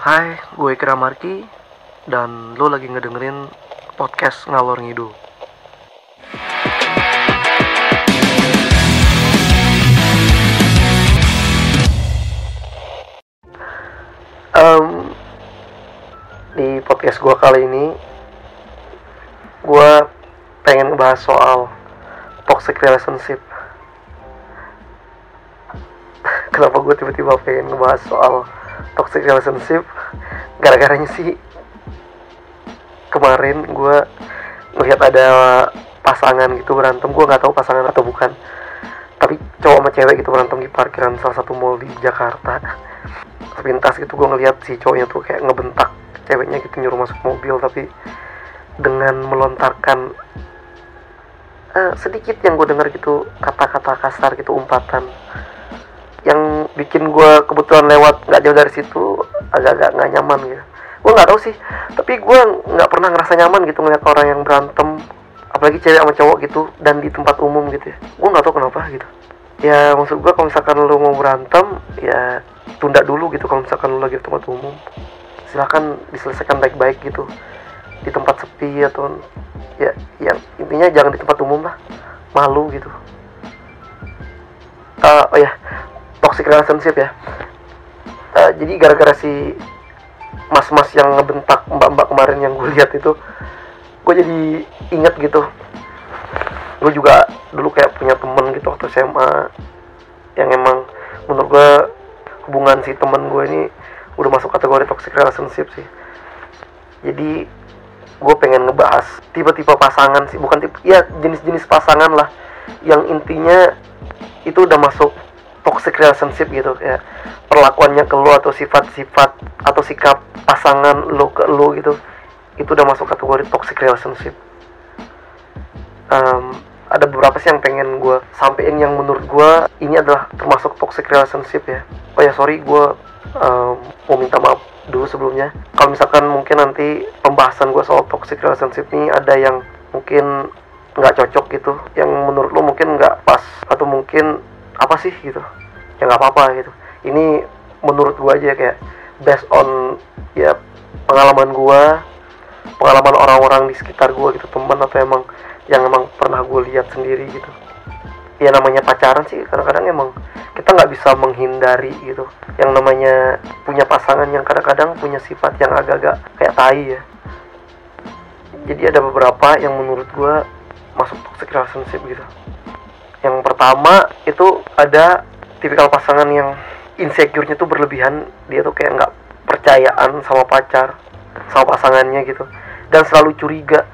Hai, gue Kira Marki dan lo lagi ngedengerin podcast Ngalor Ngidul. Em, di podcast gue kali ini, gue pengen ngebahas soal toxic relationship. Kenapa gue tiba-tiba pengen ngebahas soal toxic relationship? Gara-garanya sih kemarin gue ngeliat ada pasangan gitu berantem gue nggak tahu pasangan atau bukan tapi cowok sama cewek gitu berantem di parkiran salah satu mall di Jakarta sepintas gitu gue ngeliat si cowoknya tuh kayak ngebentak ceweknya gitu nyuruh masuk mobil tapi dengan melontarkan eh, sedikit yang gue dengar gitu kata-kata kasar gitu umpatan yang bikin gue kebetulan lewat nggak jauh dari situ agak-agak nggak nyaman gitu. Gue nggak tahu sih tapi gue nggak pernah ngerasa nyaman gitu ngeliat orang yang berantem apalagi cewek sama cowok gitu dan di tempat umum gitu ya. Gue nggak tahu kenapa gitu. Ya maksud gue kalau misalkan lo mau berantem ya tunda dulu gitu kalau misalkan lo lagi di tempat umum. Silahkan diselesaikan baik-baik gitu di tempat sepi atau ya yang intinya jangan di tempat umum lah malu gitu. Eh, oh ya toxic relationship ya. Eh, jadi gara-gara si mas-mas yang ngebentak mbak-mbak kemarin yang gue lihat itu gue jadi inget gitu. Gue juga dulu kayak punya temen gitu waktu SMA yang emang menurut gue hubungan si temen gue ini udah masuk kategori toxic relationship sih. Jadi gue pengen ngebahas tipe-tipe pasangan sih bukan tipe ya jenis-jenis pasangan lah. Yang intinya itu udah masuk toxic relationship gitu kayak perlakuannya ke lo atau sifat-sifat atau sikap pasangan lo ke lo gitu itu udah masuk kategori toxic relationship. Em, ada beberapa sih yang pengen gue sampein yang menurut gue ini adalah termasuk toxic relationship ya. Oh ya sorry gue em, mau minta maaf dulu sebelumnya. Kalau misalkan mungkin nanti pembahasan gue soal toxic relationship ini ada yang mungkin nggak cocok gitu yang menurut lo mungkin nggak pas atau mungkin apa sih gitu ya nggak apa-apa gitu. Ini menurut gua aja kayak based on ya pengalaman gua pengalaman orang-orang di sekitar gua gitu teman atau emang yang emang pernah gue lihat sendiri gitu. Ya namanya pacaran sih kadang-kadang emang kita nggak bisa menghindari gitu. Yang namanya punya pasangan yang kadang-kadang punya sifat yang agak-agak kayak tai ya. Jadi ada beberapa yang menurut gua masuk toxic relationship gitu. Yang pertama itu ada tipikal pasangan yang insecure-nya tuh berlebihan dia tuh kayak nggak percayaan sama pacar sama pasangannya gitu. Dan selalu curiga.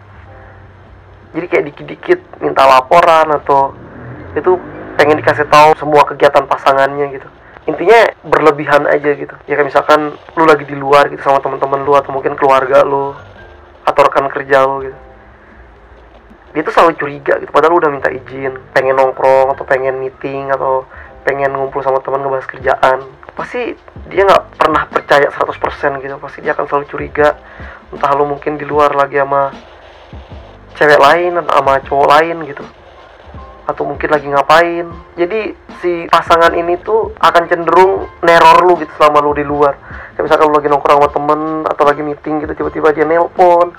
Jadi kayak dikit-dikit minta laporan atau itu pengen dikasih tahu semua kegiatan pasangannya gitu. Intinya berlebihan aja gitu. Ya kayak misalkan lu lagi di luar gitu sama teman-teman lu atau mungkin keluarga lu atau rekan kerja lu gitu. Dia tuh selalu curiga gitu. Padahal lu udah minta izin pengen nongkrong atau pengen meeting atau pengen ngumpul sama teman ngebahas kerjaan pasti dia nggak pernah percaya 100% gitu. Pasti dia akan selalu curiga. Entah lu mungkin di luar lagi sama cewek lain atau sama cowok lain gitu. Atau mungkin lagi ngapain. Jadi si pasangan ini tuh akan cenderung neror lu gitu selama lu di luar. Kayak misalkan lu lagi nongkrong sama temen atau lagi meeting gitu tiba-tiba dia nelpon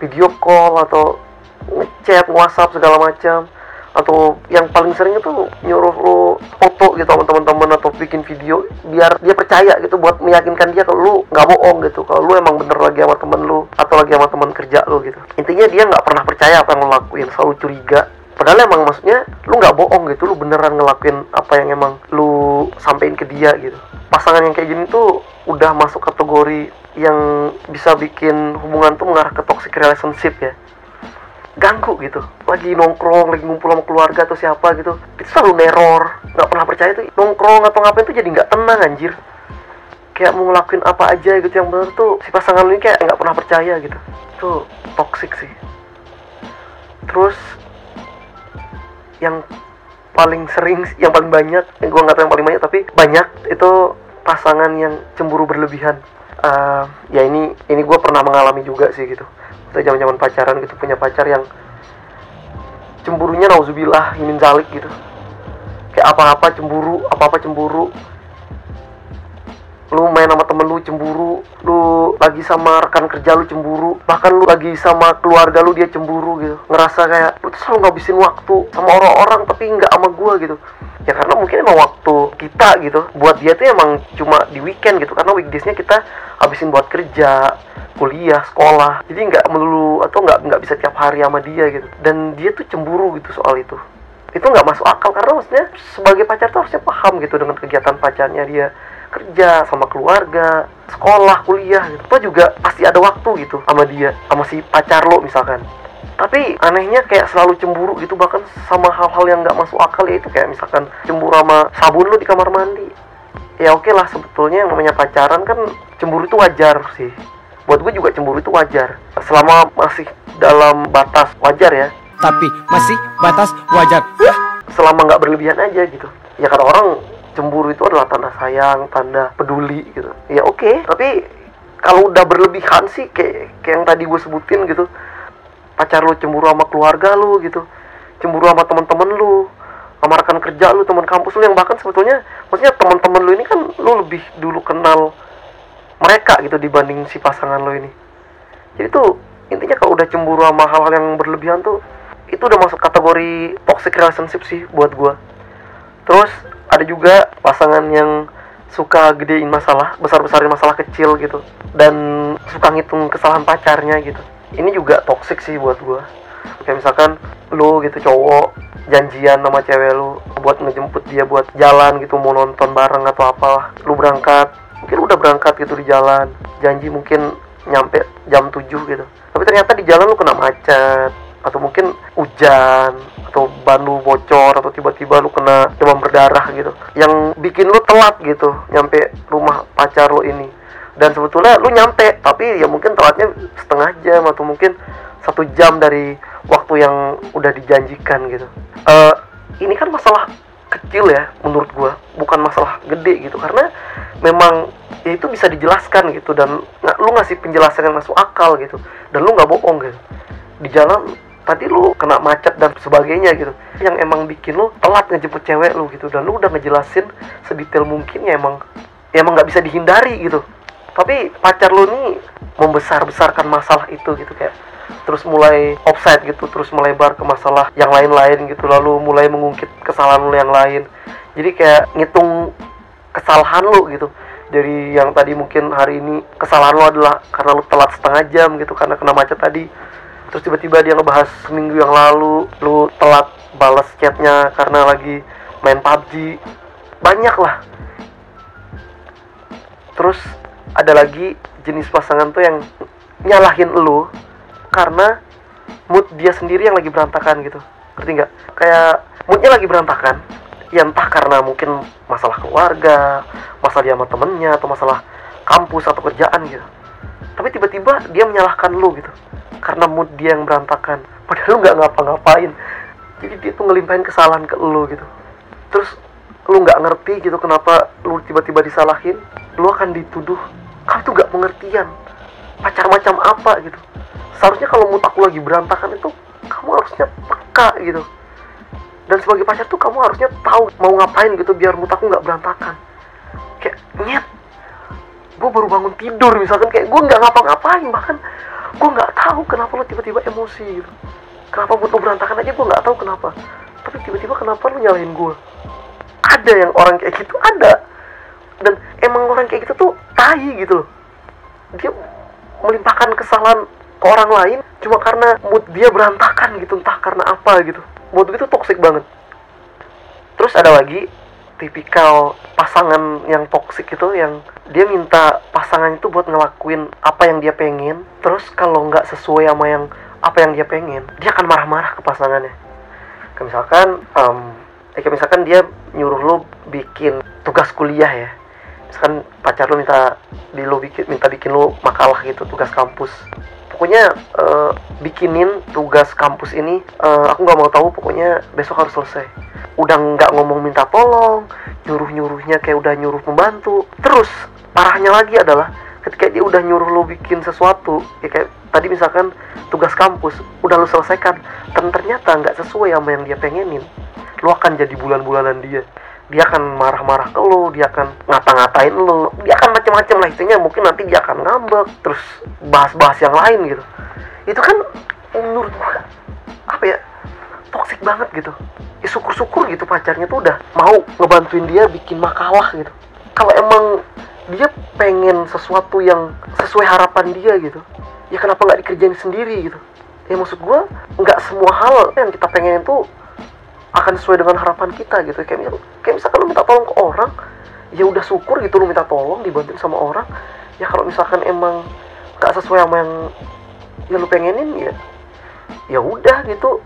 video call atau ngechat whatsapp segala macam atau yang paling sering itu nyuruh lu foto gitu sama teman-teman atau bikin video biar dia percaya gitu buat meyakinkan dia kalau lu nggak bohong gitu kalau lu emang bener lagi sama temen lu atau lagi sama teman kerja lu gitu. Intinya dia nggak pernah percaya apa yang lu lakuin selalu curiga. Padahal emang maksudnya lu nggak bohong gitu lu beneran ngelakuin apa yang emang lu sampein ke dia gitu. Pasangan yang kayak gini tuh udah masuk kategori yang bisa bikin hubungan tuh mengarah ke toxic relationship ya ganggu gitu. Lagi nongkrong lagi ngumpul sama keluarga atau siapa gitu. Itu selalu neror. Nggak pernah percaya tuh nongkrong atau ngapain tuh jadi nggak tenang anjir. Kayak mau ngelakuin apa aja gitu. Yang bener tuh si pasangan lu ini kayak nggak pernah percaya gitu. Itu toxic sih. Terus yang paling sering yang paling banyak yang gua nggak tahu yang paling banyak tapi banyak itu pasangan yang cemburu berlebihan. Eh, ya ini ini gue pernah mengalami juga sih gitu waktu zaman zaman pacaran gitu punya pacar yang cemburunya nauzubillah min zalik gitu. Kayak apa-apa cemburu apa-apa cemburu. Lu main sama temen lu cemburu lu lagi sama rekan kerja lu cemburu bahkan lu lagi sama keluarga lu dia cemburu gitu. Ngerasa kayak lu tuh selalu ngabisin waktu sama orang-orang tapi nggak sama gua gitu. Ya karena mungkin emang waktu kita gitu. Buat dia tuh emang cuma di weekend gitu. Karena weekdaysnya kita habisin buat kerja kuliah sekolah. Jadi nggak melulu atau nggak nggak bisa tiap hari sama dia gitu. Dan dia tuh cemburu gitu soal itu. Itu nggak masuk akal karena maksudnya sebagai pacar tuh harusnya paham gitu dengan kegiatan pacarnya dia. Kerja sama keluarga sekolah kuliah lo juga pasti ada waktu gitu sama dia sama si pacar lo misalkan tapi anehnya kayak selalu cemburu gitu bahkan sama hal-hal yang nggak masuk akal ya itu kayak misalkan cemburu sama sabun lo di kamar mandi. Ya oke lah sebetulnya yang namanya pacaran kan cemburu itu wajar sih. Buat gue juga cemburu itu wajar. Selama masih dalam batas wajar ya. Tapi masih batas wajar. selama nggak berlebihan aja gitu. Ya kata orang cemburu itu adalah tanda sayang tanda peduli gitu. Ya oke. Tapi kalau udah berlebihan sih kayak kayak yang tadi gue sebutin gitu pacar lu cemburu sama keluarga lu gitu. Cemburu sama teman-teman lu sama rekan kerja lu teman kampus lu yang bahkan sebetulnya maksudnya teman-teman lu ini kan lu lebih dulu kenal mereka gitu dibanding si pasangan lu ini. Jadi tuh intinya kalau udah cemburu sama hal-hal yang berlebihan tuh itu udah masuk kategori toxic relationship sih buat gua. Terus ada juga pasangan yang suka gedein masalah besar-besarin masalah kecil gitu dan suka ngitung kesalahan pacarnya gitu ini juga toxic sih buat gua. Kayak misalkan lu gitu cowok janjian sama cewek lu buat ngejemput dia buat jalan gitu mau nonton bareng atau apalah. Lu berangkat mungkin udah berangkat gitu di jalan. Janji mungkin nyampe jam 7 gitu. Tapi ternyata di jalan lu kena macet atau mungkin hujan atau ban lu bocor atau tiba-tiba lu kena demam berdarah gitu. Yang bikin lu telat gitu nyampe rumah pacar lu ini dan sebetulnya lu nyampe tapi ya mungkin telatnya setengah jam atau mungkin satu jam dari waktu yang udah dijanjikan gitu. Eh ini kan masalah kecil ya menurut gua. Bukan masalah gede gitu karena memang ya itu bisa dijelaskan gitu dan nggak lu ngasih penjelasan yang masuk akal gitu dan lu nggak bohong gitu. Di jalan tadi lu kena macet dan sebagainya gitu. Yang emang bikin lu telat ngejemput cewek lu gitu dan lu udah ngejelasin sedetail mungkin ya emang ya emang nggak bisa dihindari gitu tapi pacar lu nih membesar-besarkan masalah itu gitu kayak terus mulai offside gitu terus melebar ke masalah yang lain-lain gitu lalu mulai mengungkit kesalahan lu yang lain. Jadi kayak ngitung kesalahan lu gitu. Dari yang tadi mungkin hari ini kesalahan lu adalah karena lu telat setengah jam gitu karena kena macet tadi. Terus tiba-tiba dia ngebahas seminggu yang lalu lu telat balas chatnya karena lagi main PUBG banyak lah. Terus ada lagi jenis pasangan tuh yang nyalahin lu karena mood dia sendiri yang lagi berantakan gitu. Ngerti nggak? Kayak moodnya lagi berantakan ya entah karena mungkin masalah keluarga masalah dia sama temennya atau masalah kampus atau kerjaan gitu. Tapi tiba-tiba dia menyalahkan lu gitu karena mood dia yang berantakan. Padahal lu nggak ngapa-ngapain. Jadi dia tuh ngelimpahin kesalahan ke lu gitu. Terus lu nggak ngerti gitu kenapa lu tiba-tiba disalahin lu akan dituduh kamu tuh nggak pengertian pacar macam apa gitu. Seharusnya kalau mood aku lagi berantakan itu kamu harusnya peka gitu. Dan sebagai pacar tuh kamu harusnya tahu mau ngapain gitu biar mood aku nggak berantakan. Kayak nyet gue baru bangun tidur misalkan. Kayak gue nggak ngapa-ngapain bahkan gue nggak tahu kenapa lo tiba-tiba emosi gitu. Kenapa mood lo berantakan aja gue nggak tahu kenapa. Tapi tiba-tiba kenapa lo nyalahin gue ada yang orang kayak gitu ada dan emang orang kayak gitu tuh tai gitu loh. Dia melimpahkan kesalahan ke orang lain cuma karena mood dia berantakan gitu entah karena apa gitu. Mood itu toxic banget. Terus ada lagi tipikal pasangan yang toxic itu yang dia minta pasangan itu buat ngelakuin apa yang dia pengen. Terus kalau nggak sesuai sama yang apa yang dia pengen dia akan marah-marah ke pasangannya. Kayak misalkan eh, kayak misalkan dia nyuruh lu bikin tugas kuliah ya misalkan pacar lu minta di lu bikin minta bikin lu makalah gitu tugas kampus. Pokoknya eh, bikinin tugas kampus ini eh, aku nggak mau tahu pokoknya besok harus selesai. Udah nggak ngomong minta tolong nyuruh nyuruhnya kayak udah nyuruh pembantu terus parahnya lagi adalah ketika dia udah nyuruh lo bikin sesuatu ya kayak tadi misalkan tugas kampus udah lo selesaikan dan ternyata nggak sesuai sama yang dia pengenin lo akan jadi bulan-bulanan dia dia akan marah-marah ke lu dia akan ngata-ngatain lu. Dia akan macam-macam lah istilahnya mungkin nanti dia akan ngambek terus bahas-bahas yang lain gitu. Itu kan menurut gua apa ya toksik banget gitu. Ya syukur-syukur gitu pacarnya tuh udah mau ngebantuin dia bikin makalah gitu. Kalau emang dia pengen sesuatu yang sesuai harapan dia gitu ya kenapa nggak dikerjain sendiri gitu? Ya maksud gua nggak semua hal yang kita pengen itu akan sesuai dengan harapan kita gitu. Kayak misal, kayak misalkan lu minta tolong ke orang ya udah syukur gitu lu minta tolong dibantuin sama orang. Ya kalau misalkan emang nggak sesuai sama yang ya lu pengenin ya ya udah gitu.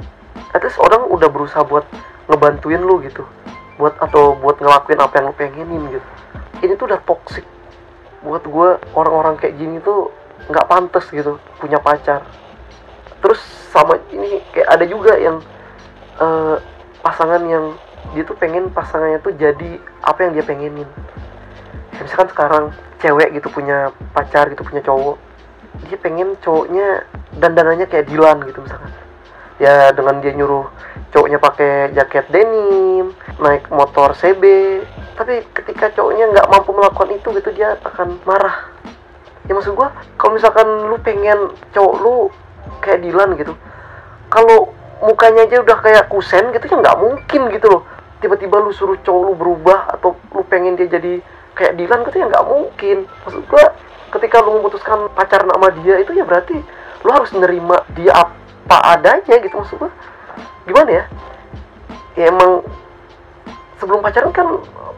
At least orang udah berusaha buat ngebantuin lu gitu. Buat atau buat ngelakuin apa yang lu pengenin gitu. Ini tuh udah toxic buat gue orang-orang kayak gini tuh nggak pantas gitu punya pacar. Terus sama ini kayak ada juga yang eh, pasangan yang dia tuh pengen pasangannya tuh jadi apa yang dia pengenin. Ya, misalkan sekarang cewek gitu punya pacar gitu punya cowok dia pengen cowoknya dandanannya kayak Dilan gitu misalkan. Ya dengan dia nyuruh cowoknya pakai jaket denim naik motor CB tapi ketika cowoknya nggak mampu melakukan itu gitu dia akan marah. Ya maksud gua kalau misalkan lu pengen cowok lu kayak Dilan gitu kalau mukanya aja udah kayak kusen gitu ya nggak mungkin gitu loh. Tiba-tiba lu suruh cowok lu berubah atau lu pengen dia jadi kayak Dilan gitu ya nggak mungkin. Maksud gua ketika lu memutuskan pacaran sama dia itu ya berarti lu harus nerima dia apa adanya gitu maksud gua. Gimana ya? Ya emang sebelum pacaran kan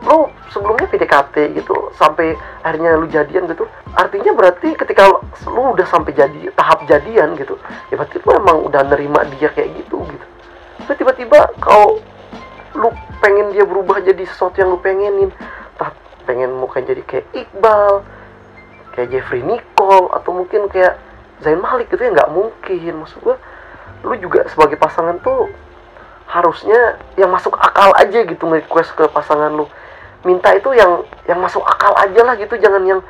lu sebelumnya PDKT gitu sampai akhirnya lu jadian gitu. Artinya berarti ketika lu udah sampai jadi tahap jadian gitu ya berarti lu emang udah nerima dia kayak gitu gitu. Tapi tiba-tiba kalau lu pengen dia berubah jadi sesuatu yang lu pengenin entah pengen mukanya jadi kayak Iqbal kayak Jeffrey Nicole atau mungkin kayak Zain Malik gitu ya nggak mungkin. Maksud gua lu juga sebagai pasangan tuh harusnya yang masuk akal aja gitu nge-request ke pasangan lu. Minta itu yang yang masuk akal aja lah gitu jangan yang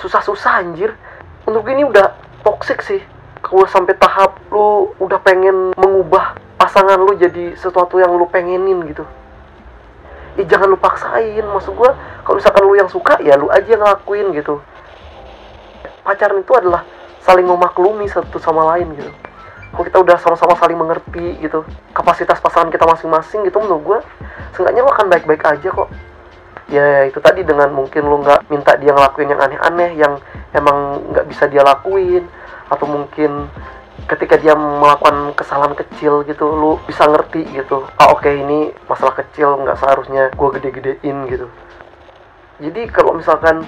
susah-susah anjir. Untuk ini udah toxic sih. Kalau sampai tahap lu udah pengen mengubah pasangan lu jadi sesuatu yang lu pengenin gitu. Jangan lu paksain. Maksud gua kalau misalkan lu yang suka ya lu aja yang ngelakuin gitu. Pacaran itu adalah saling memaklumi satu sama lain gitu kalau kita udah sama-sama saling mengerti gitu kapasitas pasangan kita masing-masing gitu menurut gue seenggaknya lo akan baik-baik aja kok. Ya itu tadi dengan mungkin lo nggak minta dia ngelakuin yang aneh-aneh yang emang nggak bisa dia lakuin atau mungkin ketika dia melakukan kesalahan kecil gitu lu bisa ngerti gitu ah oke ini masalah kecil nggak seharusnya gue gede-gedein gitu. Jadi kalau misalkan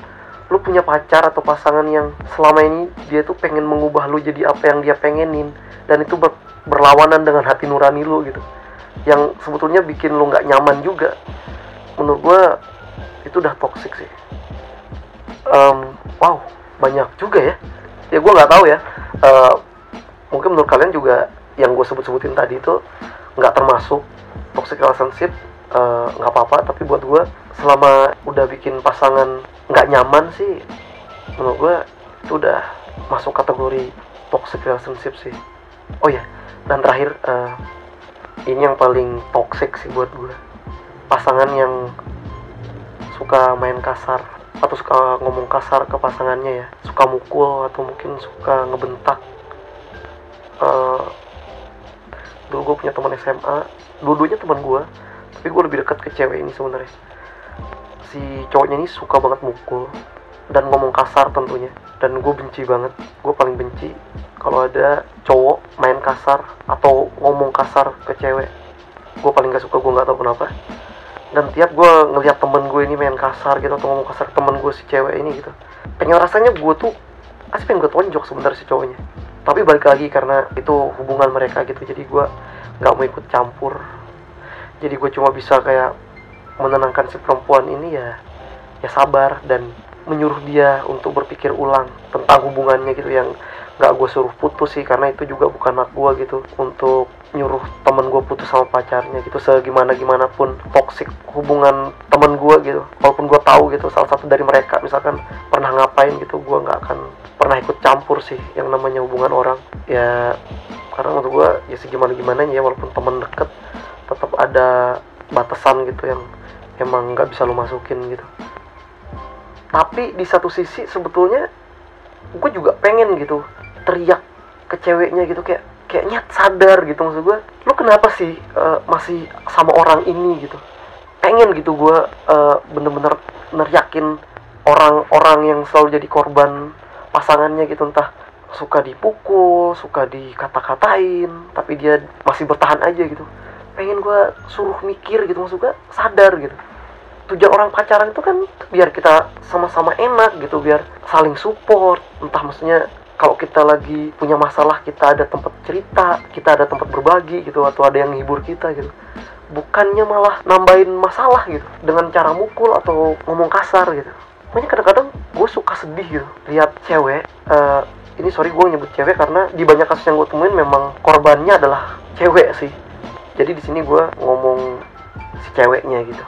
lu punya pacar atau pasangan yang selama ini dia tuh pengen mengubah lu jadi apa yang dia pengenin dan itu ber- berlawanan dengan hati nurani lu gitu. Yang sebetulnya bikin lu nggak nyaman juga menurut gua itu udah toxic sih. Em, wow banyak juga ya. Ya gua nggak tahu ya. Eh, mungkin menurut kalian juga yang gue sebut-sebutin tadi itu nggak termasuk toxic relationship eh, nggak apa-apa. Tapi buat gue selama udah bikin pasangan nggak nyaman sih. Menurut gue itu udah masuk kategori toxic relationship sih. Oh ya dan terakhir eh, ini yang paling toxic sih buat gue pasangan yang suka main kasar atau suka ngomong kasar ke pasangannya ya. Suka mukul atau mungkin suka ngebentak. Eh, dulu gue punya teman SMA dua-duanya teman gue tapi gue lebih dekat ke cewek ini sebenarnya si cowoknya ini suka banget mukul dan ngomong kasar tentunya. Dan gue benci banget. Gue paling benci kalau ada cowok main kasar atau ngomong kasar ke cewek. Gue paling gak suka gue nggak tahu kenapa. Dan tiap gue ngelihat temen gue ini main kasar gitu atau ngomong kasar ke temen gue si cewek ini gitu pengen rasanya gue tuh asli pengen gue tonjok sebenarnya si cowoknya. Tapi balik lagi karena itu hubungan mereka gitu. Jadi gue nggak mau ikut campur. Jadi gue cuma bisa kayak menenangkan si perempuan ini ya ya sabar dan menyuruh dia untuk berpikir ulang tentang hubungannya gitu. Yang nggak gue suruh putus sih karena itu juga bukan hak gue gitu untuk nyuruh temen gue putus sama pacarnya gitu segimana gimana pun toxic hubungan temen gue gitu. Walaupun gue tahu gitu salah satu dari mereka misalkan pernah ngapain gitu gue nggak akan pernah ikut campur sih yang namanya hubungan orang. Ya karena menurut gue ya segimana gimana ya walaupun temen deket tetap ada batasan gitu yang emang nggak bisa lo masukin gitu. Tapi di satu sisi sebetulnya gue juga pengen gitu teriak ke ceweknya gitu kayak kayaknya sadar gitu maksud gue lu kenapa sih uh, masih sama orang ini gitu? Pengen gitu gue uh, bener-bener neriakin orang-orang yang selalu jadi korban pasangannya gitu. Entah suka dipukul, suka dikata-katain, tapi dia masih bertahan aja gitu. Pengen gue suruh mikir gitu, maksud gue sadar gitu. Tujuan orang pacaran itu kan biar kita sama-sama enak gitu, biar saling support. Entah maksudnya kalau kita lagi punya masalah kita ada tempat cerita, kita ada tempat berbagi gitu, atau ada yang hibur kita gitu. Bukannya malah nambahin masalah gitu dengan cara mukul atau ngomong kasar gitu. Makanya kadang-kadang gue suka sedih gitu lihat cewek uh, ini sorry gue nyebut cewek karena di banyak kasus yang gue temuin memang korbannya adalah cewek sih jadi di sini gue ngomong si ceweknya gitu.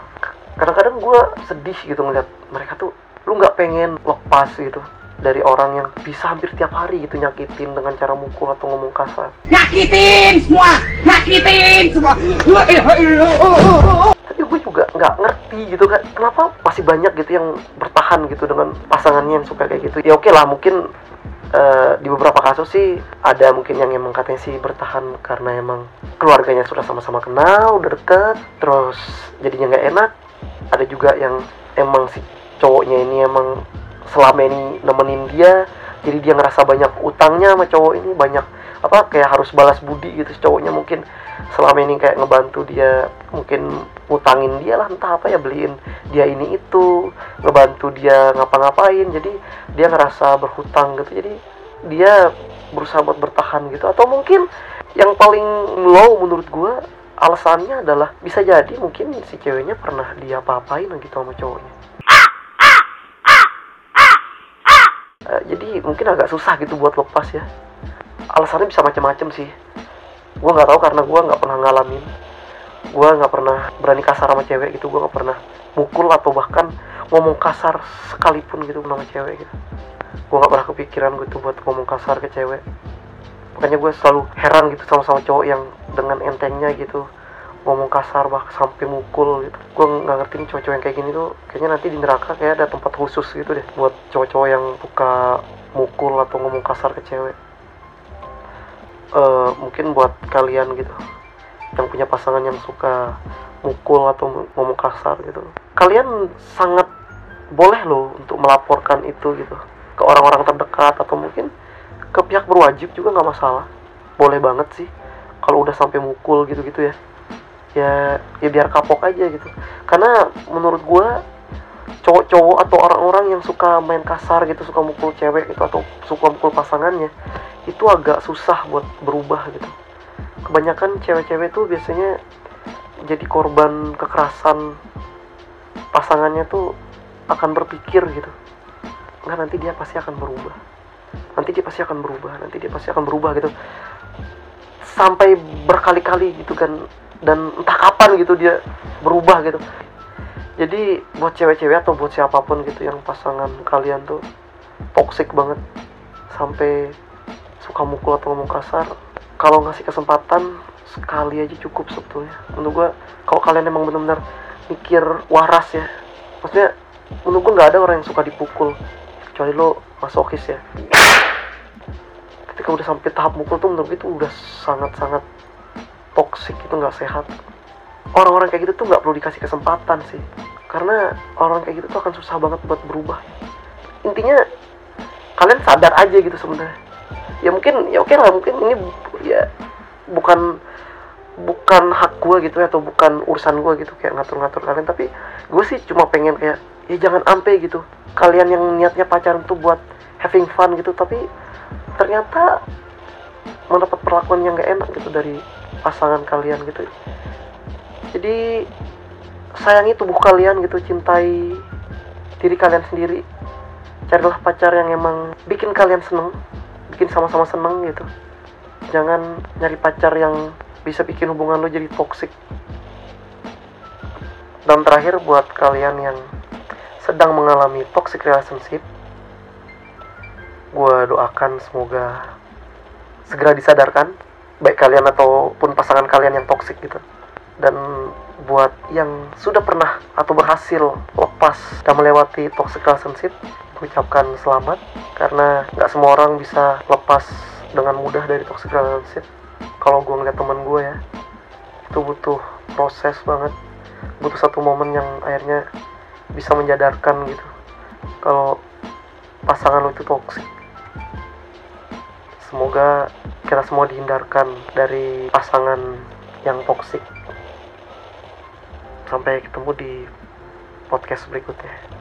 Kadang-kadang gue sedih gitu ngeliat mereka tuh lu nggak pengen lepas gitu dari orang yang bisa hampir tiap hari gitu nyakitin dengan cara mukul atau ngomong kasar. Nyakitin semua! Nyakitin semua! Tapi gue juga nggak ngerti gitu kan kenapa masih banyak gitu yang bertahan gitu dengan pasangannya yang suka kayak gitu. Ya oke lah mungkin uh, di beberapa kasus sih ada mungkin yang emang katanya sih bertahan karena emang keluarganya sudah sama-sama kenal udah deket terus jadinya nggak enak. Ada juga yang emang si cowoknya ini emang selama ini nemenin dia jadi dia ngerasa banyak utangnya sama cowok ini banyak apa kayak harus balas budi gitu si cowoknya mungkin. Selama ini kayak ngebantu dia mungkin utangin dia lah entah apa ya beliin dia ini itu ngebantu dia ngapa-ngapain jadi dia ngerasa berhutang gitu. Jadi dia berusaha buat bertahan gitu. Atau mungkin yang paling low menurut gue alasannya adalah bisa jadi mungkin si ceweknya pernah dia apa-apain gitu sama cowoknya. Uh, jadi mungkin agak susah gitu buat lepas ya. Alasannya bisa macam-macam sih. Gue nggak tahu karena gue nggak pernah ngalamin gue nggak pernah berani kasar sama cewek gitu. Gue nggak pernah mukul atau bahkan ngomong kasar sekalipun gitu sama cewek gitu. Gue nggak pernah kepikiran gue tuh buat ngomong kasar ke cewek. Makanya gue selalu heran gitu sama sama cowok yang dengan entengnya gitu ngomong kasar bah sampai mukul gitu. Gue nggak ngerti nih cowok-cowok yang kayak gini tuh kayaknya nanti di neraka kayak ada tempat khusus gitu deh buat cowok-cowok yang suka mukul atau ngomong kasar ke cewek. Uh, mungkin buat kalian gitu yang punya pasangan yang suka mukul atau ngomong kasar gitu. Kalian sangat boleh loh untuk melaporkan itu gitu ke orang-orang terdekat atau mungkin ke pihak berwajib juga nggak masalah. Boleh banget sih kalau udah sampai mukul gitu-gitu ya. Ya ya biar kapok aja gitu. Karena menurut gue cowok-cowok atau orang-orang yang suka main kasar gitu suka mukul cewek gitu atau suka mukul pasangannya itu agak susah buat berubah gitu kebanyakan cewek-cewek tuh biasanya jadi korban kekerasan pasangannya tuh akan berpikir gitu. Nggak nanti dia pasti akan berubah. Nanti dia pasti akan berubah nanti dia pasti akan berubah gitu. Sampai berkali-kali gitu kan dan entah kapan gitu dia berubah gitu. Jadi buat cewek-cewek atau buat siapa pun gitu yang pasangan kalian tuh toxic banget sampai suka mukul atau ngomong kasar kalau ngasih kesempatan sekali aja cukup sebetulnya. Menurut gue kalau kalian emang benar-benar mikir waras ya maksudnya menurut gue nggak ada orang yang suka dipukul kecuali lo masokis ya. Ketika udah sampai tahap mukul tuh menurut gue itu udah sangat-sangat toksik itu nggak sehat. Orang-orang kayak gitu tuh nggak perlu dikasih kesempatan sih karena orang kayak gitu tuh akan susah banget buat berubah. Intinya kalian sadar aja gitu sebenarnya ya mungkin ya oke lah mungkin ini ya bukan bukan hak gue gitu ya atau bukan urusan gue gitu kayak ngatur-ngatur kalian. Tapi gue sih cuma pengen kayak ya jangan ampe gitu. Kalian yang niatnya pacaran tuh buat having fun gitu tapi ternyata mendapat perlakuan yang gak enak gitu dari pasangan kalian gitu. Jadi sayangi tubuh kalian gitu cintai diri kalian sendiri. Carilah pacar yang emang bikin kalian seneng bikin sama-sama seneng gitu. Jangan nyari pacar yang bisa bikin hubungan lo jadi toxic. Dan terakhir buat kalian yang sedang mengalami toxic relationship gue doakan semoga segera disadarkan baik kalian ataupun pasangan kalian yang toxic gitu. Dan buat yang sudah pernah atau berhasil lepas dan melewati toxic relationship ucapkan selamat karena nggak semua orang bisa lepas dengan mudah dari toxic relationship. Kalau gue ngeliat teman gue ya itu butuh proses banget. Butuh satu momen yang akhirnya bisa menjadarkan gitu. Kalau pasangan lo itu toxic semoga kita semua dihindarkan dari pasangan yang toksik sampai ketemu di podcast berikutnya